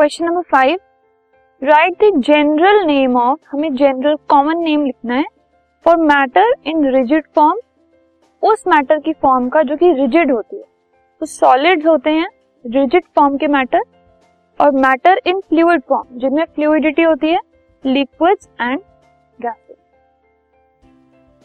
Question number five. Write the general name of हमें general common name लिखना है for matter in rigid form उस matter की form का जो कि रिजिड होती है तो सॉलिड्स होते हैं रिजिड फॉर्म के मैटर और मैटर इन फ्लूइड फॉर्म जिनमें फ्लूइडिटी होती है liquids and gases